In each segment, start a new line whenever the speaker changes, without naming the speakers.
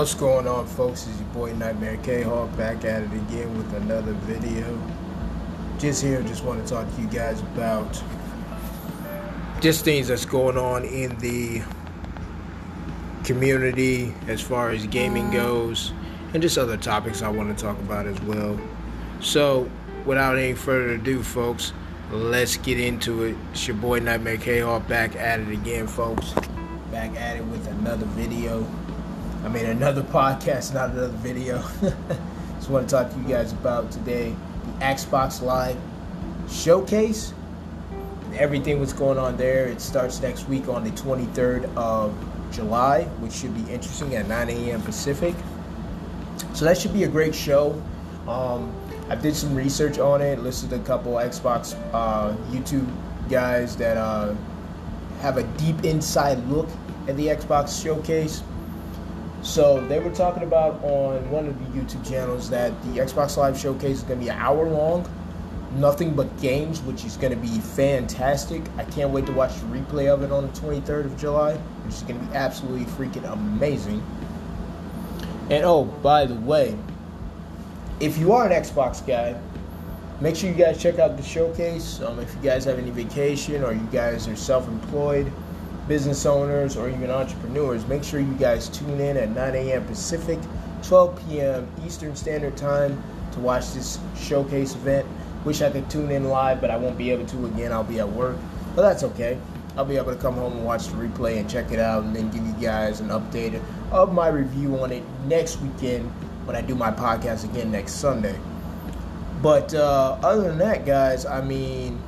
What's going on, folks? Is your boy Nightmare K Hawk back at it again with another video. Just here, just want to talk to you guys about just things that's going on in the community as far as gaming goes, and just other topics I want to talk about as well. So, without any further ado, folks, let's get into it. It's your boy Nightmare K Hawk back at it again, folks. Back at it with another video. I made another podcast, not another video. Just want to talk to you guys about today the Xbox Live showcase. Everything what's going on there. It starts next week on the 23rd of July, which should be interesting at 9 a.m. Pacific. So that should be a great show. Um, I did some research on it, listened to a couple Xbox uh, YouTube guys that uh, have a deep inside look at the Xbox showcase. So they were talking about on one of the YouTube channels that the Xbox Live Showcase is going to be an hour long, nothing but games, which is going to be fantastic. I can't wait to watch the replay of it on the 23rd of July, which is going to be absolutely freaking amazing. And oh, by the way, if you are an Xbox guy, make sure you guys check out the showcase. Um, if you guys have any vacation or you guys are self-employed business owners, or even entrepreneurs, make sure you guys tune in at 9 a.m. Pacific, 12 p.m. Eastern Standard Time to watch this showcase event. Wish I could tune in live, but I won't be able to again. I'll be at work, but that's okay. I'll be able to come home and watch the replay and check it out, and then give you guys an update of my review on it next weekend when I do my podcast again next Sunday. But uh, other than that, guys, I mean,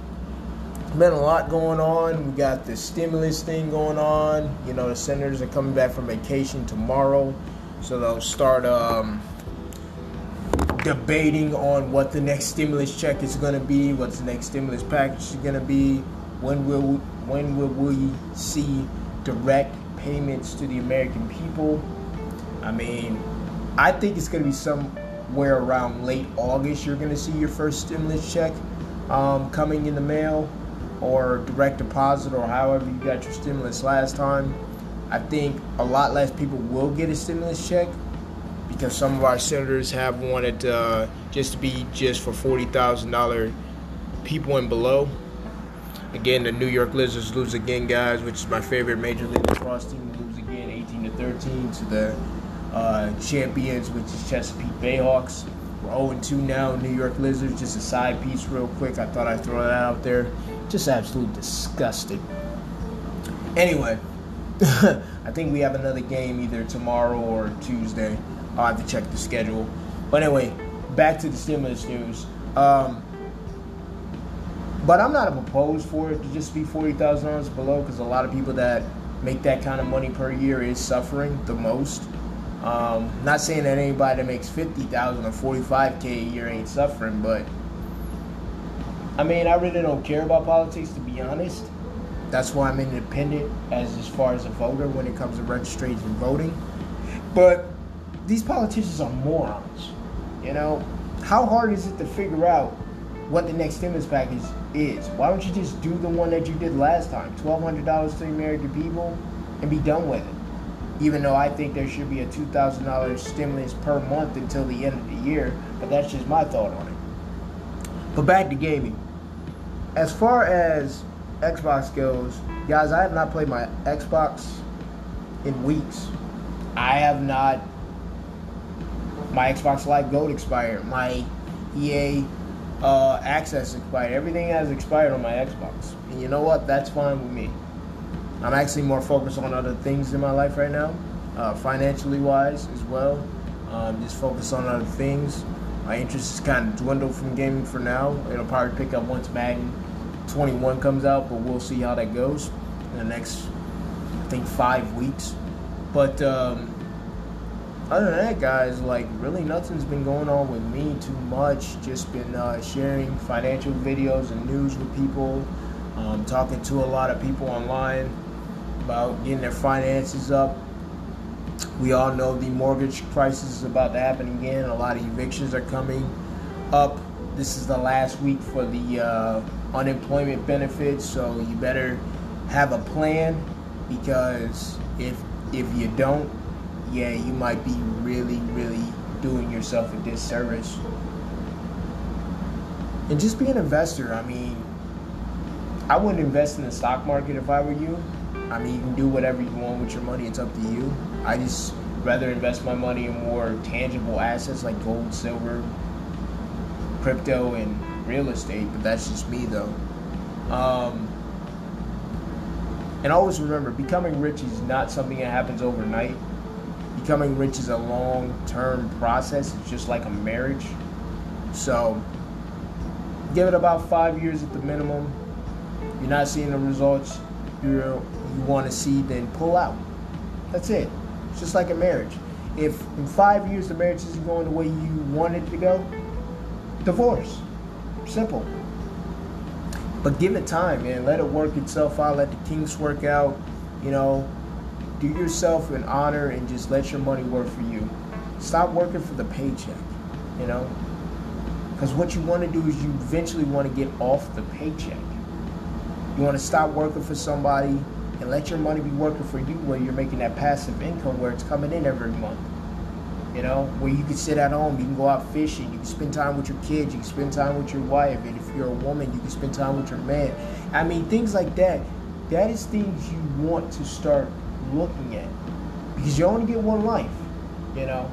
been a lot going on. We got the stimulus thing going on. You know, the senators are coming back from vacation tomorrow, so they'll start um, debating on what the next stimulus check is going to be, what's the next stimulus package is going to be, when will we, when will we see direct payments to the American people. I mean, I think it's going to be somewhere around late August. You're going to see your first stimulus check um, coming in the mail or direct deposit or however you got your stimulus last time. I think a lot less people will get a stimulus check because some of our senators have wanted uh, just to be just for forty thousand dollar people and below. Again, the New York Lizards lose again, guys, which is my favorite Major League Lacrosse team. Lose again, 18 to 13 to the uh, champions, which is Chesapeake Bayhawks. We're 0 2 now. New York Lizards. Just a side piece, real quick. I thought I'd throw that out there. Just absolutely disgusting. Anyway, I think we have another game either tomorrow or Tuesday. I'll have to check the schedule. But anyway, back to the stimulus news. Um, but I'm not opposed for it to just be forty thousand dollars below because a lot of people that make that kind of money per year is suffering the most. Um, not saying that anybody that makes fifty thousand or forty-five k a year ain't suffering, but I mean, I really don't care about politics to be honest. That's why I'm independent as as far as a voter when it comes to registration and voting. But these politicians are morons. You know, how hard is it to figure out what the next stimulus package is? Why don't you just do the one that you did last time, twelve hundred dollars to American people, and be done with it? even though I think there should be a $2,000 stimulus per month until the end of the year, but that's just my thought on it. But back to gaming. As far as Xbox goes, guys, I have not played my Xbox in weeks. I have not. My Xbox Live Gold expired. My EA uh, Access expired. Everything has expired on my Xbox. And you know what? That's fine with me. I'm actually more focused on other things in my life right now, uh, financially wise as well. Um, just focus on other things. My interest is kind of dwindled from gaming for now. It'll probably pick up once Madden 21 comes out, but we'll see how that goes in the next, I think, five weeks. But um, other than that, guys, like really nothing's been going on with me too much. Just been uh, sharing financial videos and news with people, um, talking to a lot of people online about getting their finances up. We all know the mortgage crisis is about to happen again. A lot of evictions are coming up. This is the last week for the uh, unemployment benefits, so you better have a plan because if if you don't, yeah, you might be really, really doing yourself a disservice. And just be an investor. I mean, I wouldn't invest in the stock market if I were you. I mean, you can do whatever you want with your money. It's up to you. I just rather invest my money in more tangible assets like gold, silver, crypto, and real estate. But that's just me, though. Um, and always remember, becoming rich is not something that happens overnight. Becoming rich is a long-term process. It's just like a marriage. So, give it about five years at the minimum. You're not seeing the results you you want to see, then pull out. That's it. It's just like a marriage. If in five years the marriage isn't going the way you want it to go, divorce. Simple. But give it time, man. Let it work itself out. Let the kinks work out. You know, do yourself an honor and just let your money work for you. Stop working for the paycheck. You know, because what you want to do is you eventually want to get off the paycheck. You want to stop working for somebody and let your money be working for you where you're making that passive income where it's coming in every month. You know, where you can sit at home, you can go out fishing, you can spend time with your kids, you can spend time with your wife, and if you're a woman, you can spend time with your man. I mean, things like that. That is things you want to start looking at because you only get one life. You know,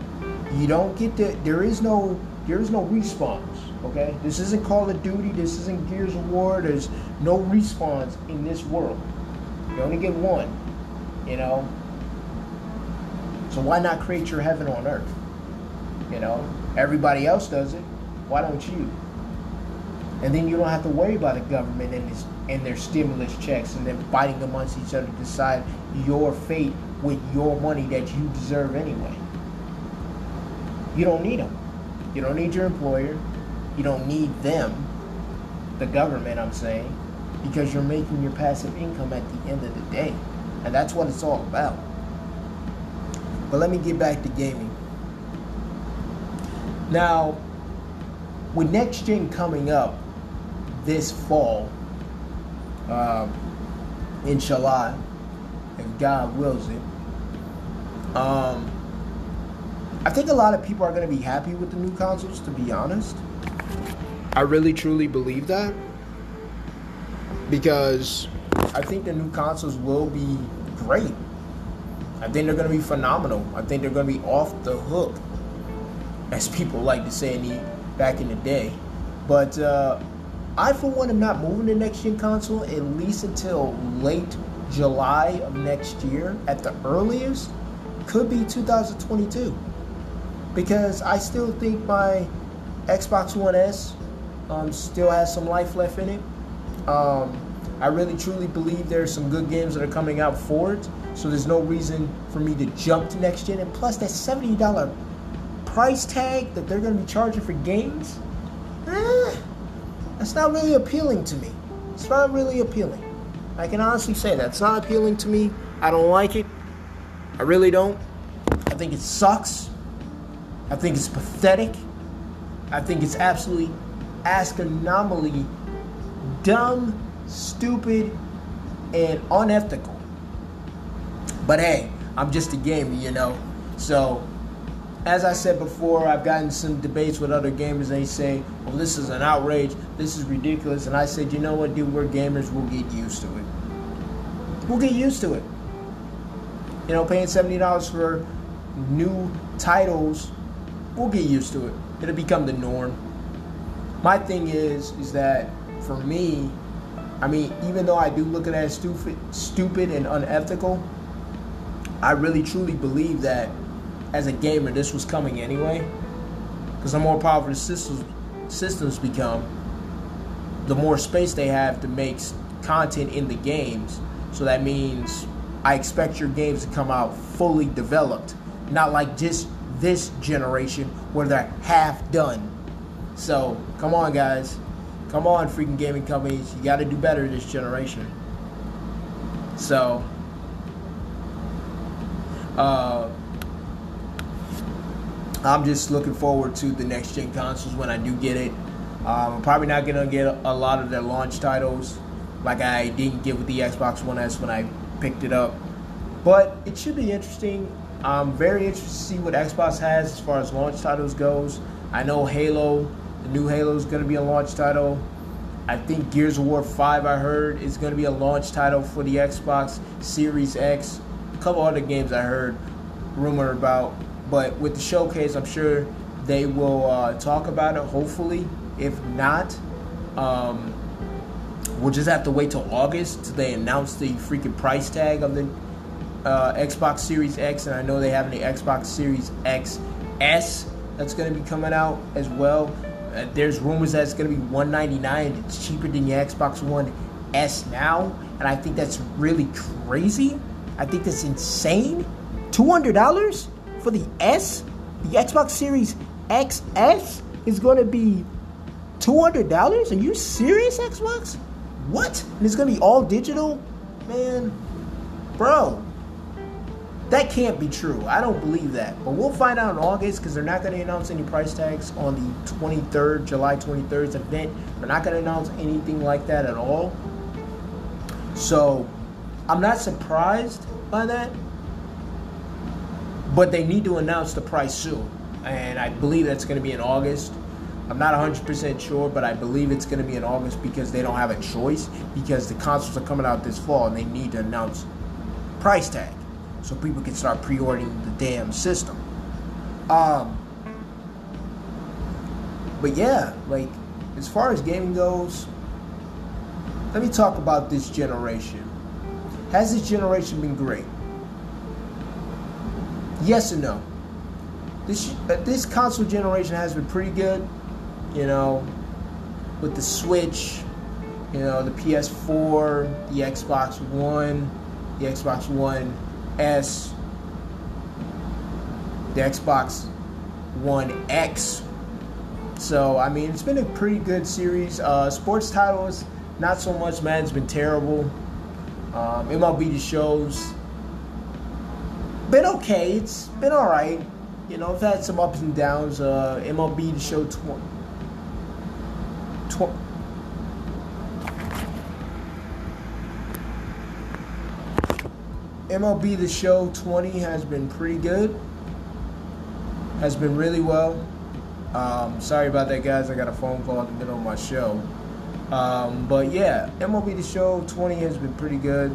you don't get the. There is no. There is no respawn. Okay, this isn't Call of Duty. This isn't Gears of War. There's no respawn in this world. You only get one, you know. So why not create your heaven on earth? You know, everybody else does it. Why don't you? And then you don't have to worry about the government and, this, and their stimulus checks and then fighting amongst each other to decide your fate with your money that you deserve anyway. You don't need them. You don't need your employer. You don't need them, the government, I'm saying because you're making your passive income at the end of the day. And that's what it's all about. But let me get back to gaming. Now, with next gen coming up this fall, um, inshallah, if God wills it, um, I think a lot of people are going to be happy with the new consoles, to be honest. I really truly believe that because I think the new consoles will be great. I think they're going to be phenomenal. I think they're going to be off the hook, as people like to say in the, back in the day. But uh, I, for one, am not moving the next gen console at least until late July of next year at the earliest. Could be 2022 because I still think my Xbox One S um, still has some life left in it. Um, I really truly believe there are some good games that are coming out for it. So there's no reason for me to jump to next gen. And plus, that $70 price tag that they're going to be charging for games, eh, that's not really appealing to me. It's not really appealing. I can honestly say that. It's not appealing to me. I don't like it. I really don't. I think it sucks. I think it's pathetic. I think it's absolutely astronomically dumb, stupid, and unethical. But hey, I'm just a gamer, you know. So, as I said before, I've gotten some debates with other gamers. They say, well, this is an outrage. This is ridiculous. And I said, you know what, dude? We're gamers. We'll get used to it. We'll get used to it. You know, paying $70 for new titles, we'll get used to it. It'll become the norm. My thing is, is that for me, I mean, even though I do look at it as stupid, stupid and unethical, I really truly believe that as a gamer, this was coming anyway. Because the more powerful the systems, systems become, the more space they have to make content in the games. So that means I expect your games to come out fully developed, not like just this generation where they're half done. So come on, guys. Come on, freaking gaming companies. You got to do better this generation. So, uh, I'm just looking forward to the next gen consoles when I do get it. Um, I'm probably not gonna get a lot of their launch titles, like I didn't get with the Xbox One S when I picked it up. But it should be interesting. I'm very interested to see what Xbox has as far as launch titles goes. I know Halo, the new Halo is going to be a launch title. I think Gears of War 5, I heard, is going to be a launch title for the Xbox Series X. A couple other games I heard rumor about. But with the showcase, I'm sure they will uh, talk about it, hopefully. If not, um, we'll just have to wait till August till they announce the freaking price tag of the uh, Xbox Series X, and I know they have the Xbox Series X S that's going to be coming out as well. Uh, there's rumors that it's going to be 199. It's cheaper than the Xbox One S now, and I think that's really crazy. I think that's insane. $200 for the S? The Xbox Series XS is going to be $200? Are you serious, Xbox? What? And it's going to be all digital? Man, bro, that can't be true. I don't believe that. But we'll find out in August because they're not going to announce any price tags on the 23rd, July 23rd event. They're not going to announce anything like that at all. So I'm not surprised by that. But they need to announce the price soon. And I believe that's going to be in August. I'm not 100% sure, but I believe it's going to be in August because they don't have a choice because the consoles are coming out this fall and they need to announce price tag so people can start pre-ordering the damn system. Um, but yeah, like as far as gaming goes, let me talk about this generation. Has this generation been great? Yes and no. This uh, this console generation has been pretty good, you know, with the Switch, you know, the PS4, the Xbox One, the Xbox One S, the Xbox One X. So I mean, it's been a pretty good series. Uh, sports titles, not so much. Man, it's been terrible. Um, MLB the shows been okay. It's been all right. You know, I've had some ups and downs. Uh, MLB the show tw- tw- MLB The Show 20 has been pretty good. Has been really well. Um, sorry about that, guys. I got a phone call in the middle of my show. Um, but yeah, MLB The Show 20 has been pretty good.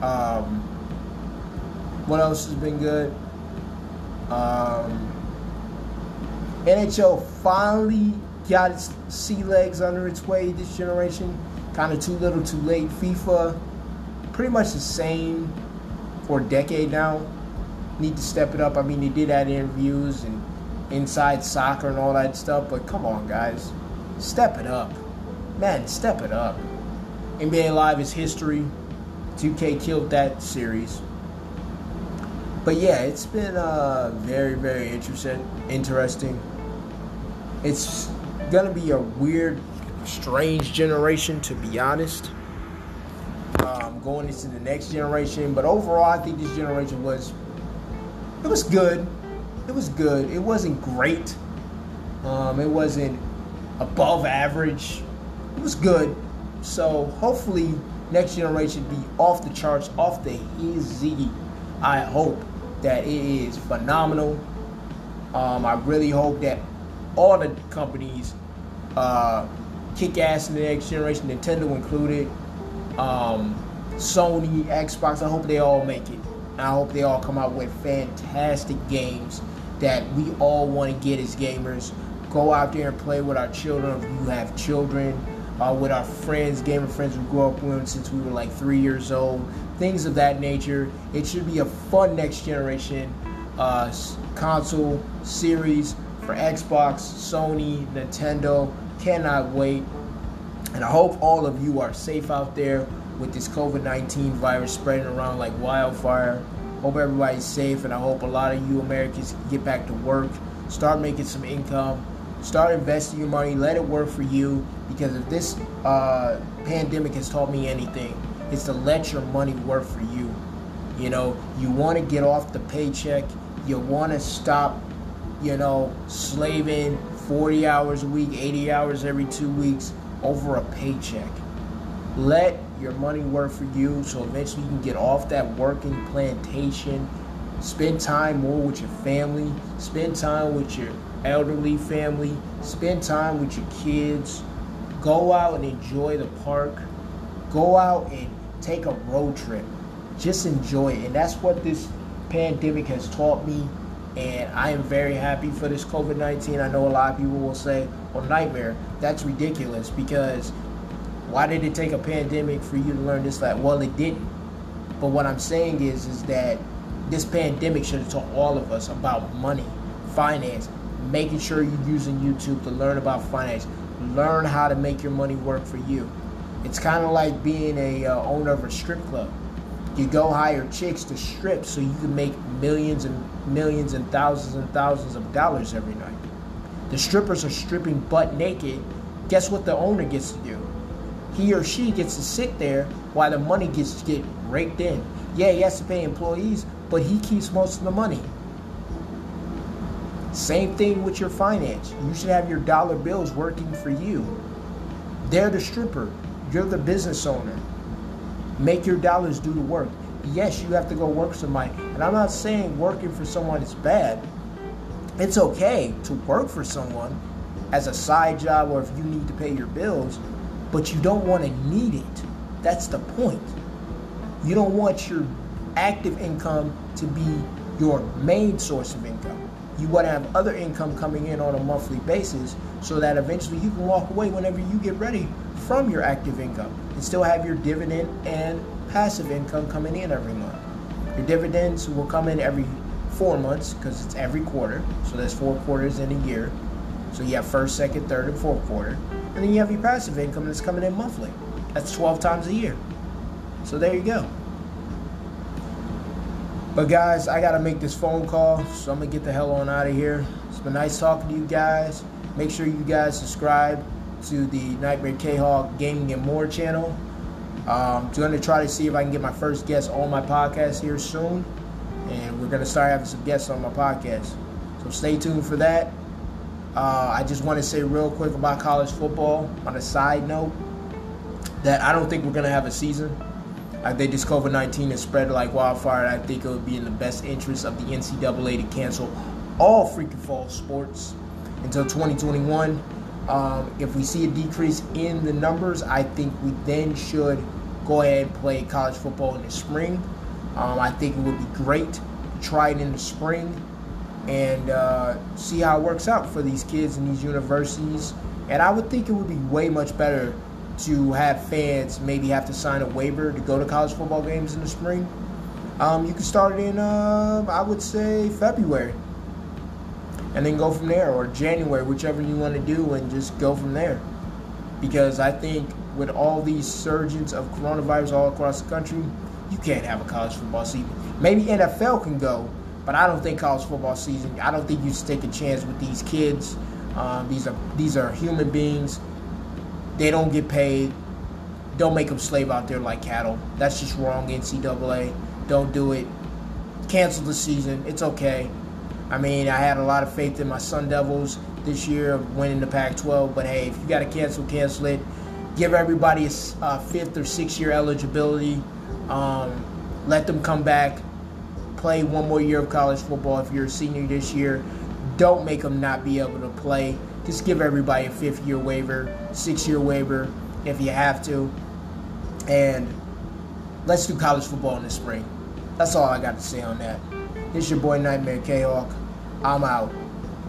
Um, what else has been good? Um, NHL finally got its sea legs under its way this generation. Kind of too little, too late. FIFA, pretty much the same for a decade now. Need to step it up. I mean, they did add interviews and inside soccer and all that stuff, but come on, guys, step it up, man, step it up. NBA Live is history. 2K killed that series. But yeah, it's been uh, very, very interesting. Interesting. It's gonna be a weird, strange generation, to be honest going into the next generation. But overall, I think this generation was it was good. It was good. It wasn't great. Um, it wasn't above average. It was good. So hopefully, next generation be off the charts, off the easy. I hope that it is phenomenal. Um, I really hope that all the companies uh, kick ass in the next generation, Nintendo included um, Sony, Xbox. I hope they all make it. I hope they all come out with fantastic games that we all want to get as gamers. Go out there and play with our children if you have children, uh, with our friends, gamer friends we grew up with since we were like three years old, things of that nature. It should be a fun next generation uh, console series for Xbox, Sony, Nintendo. Cannot wait. And I hope all of you are safe out there with this COVID 19 virus spreading around like wildfire. Hope everybody's safe, and I hope a lot of you Americans get back to work, start making some income, start investing your money, let it work for you. Because if this uh, pandemic has taught me anything, it's to let your money work for you. You know, you want to get off the paycheck, you want to stop, you know, slaving 40 hours a week, 80 hours every two weeks over a paycheck. Let your money work for you so eventually you can get off that working plantation Spend time more with your family. Spend time with your elderly family. Spend time with your kids. Go out and enjoy the park. Go out and take a road trip. Just enjoy it. And that's what this pandemic has taught me. And I am very happy for this COVID 19. I know a lot of people will say, well, nightmare. That's ridiculous because why did it take a pandemic for you to learn this? That well, it didn't. But what I'm saying is, is that this pandemic should have taught all of us about money, finance, making sure you're using YouTube to learn about finance, learn how to make your money work for you. It's kind of like being a uh, owner of a strip club. You go hire chicks to strip so you can make millions and millions and thousands and thousands of dollars every night. The strippers are stripping butt naked. Guess what the owner gets to do? He or she gets to sit there while the money gets get raked in. Yeah, he has to pay employees, but he keeps most of the money. Same thing with your finance. You should have your dollar bills working for you. They're the stripper. You're the business owner. Make your dollars do the work. Yes, you have to go work somebody. And I'm not saying working for someone is bad. It's okay to work for someone as a side job or if you need to pay your bills, but you don't want to need it. That's the point. You don't want your active income to be your main source of income. You want to have other income coming in on a monthly basis so that eventually you can walk away whenever you get ready from your active income and still have your dividend and passive income coming in every month. Your dividends will come in every four months because it's every quarter. So there's four quarters in a year. So you have first, second, third, and fourth quarter. And then you have your passive income that's coming in monthly. That's 12 times a year. So there you go. But guys, I gotta make this phone call, so I'm gonna get the hell on out of here. It's been nice talking to you guys. Make sure you guys subscribe to the Nightmare K-Hawk Gaming and More channel. Um, I'm gonna try to see if I can get my first guest on my podcast here soon, and we're gonna start having some guests on my podcast. So stay tuned for that. Uh, I just want to say real quick about college football on a side note that I don't think we're gonna have a season. I think this COVID 19 has spread like wildfire. I think it would be in the best interest of the NCAA to cancel all freaking fall sports until 2021. Um, if we see a decrease in the numbers, I think we then should go ahead and play college football in the spring. Um, I think it would be great to try it in the spring and uh, see how it works out for these kids in these universities. And I would think it would be way much better to have fans maybe have to sign a waiver to go to college football games in the spring. Um, you can start it in, uh, I would say, February. And then go from there, or January, whichever you want to do, and just go from there. Because I think with all these surges of coronavirus all across the country, you can't have a college football season. Maybe NFL can go, but I don't think college football season. I don't think you should take a chance with these kids. Um, these are these are human beings they don't get paid. Don't make them slave out there like cattle. That's just wrong, NCAA. Don't do it. Cancel the season. It's okay. I mean, I had a lot of faith in my Sun Devils this year of winning the Pac 12, but hey, if you got to cancel, cancel it. Give everybody a uh, fifth or sixth year eligibility. Um, let them come back, play one more year of college football if you're a senior this year. Don't make them not be able to play just give everybody a fifth year waiver, six year waiver if you have to. And let's do college football in the spring. That's all I got to say on that. This your boy Nightmare K Hawk. I'm out.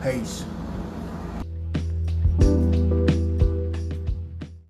Peace.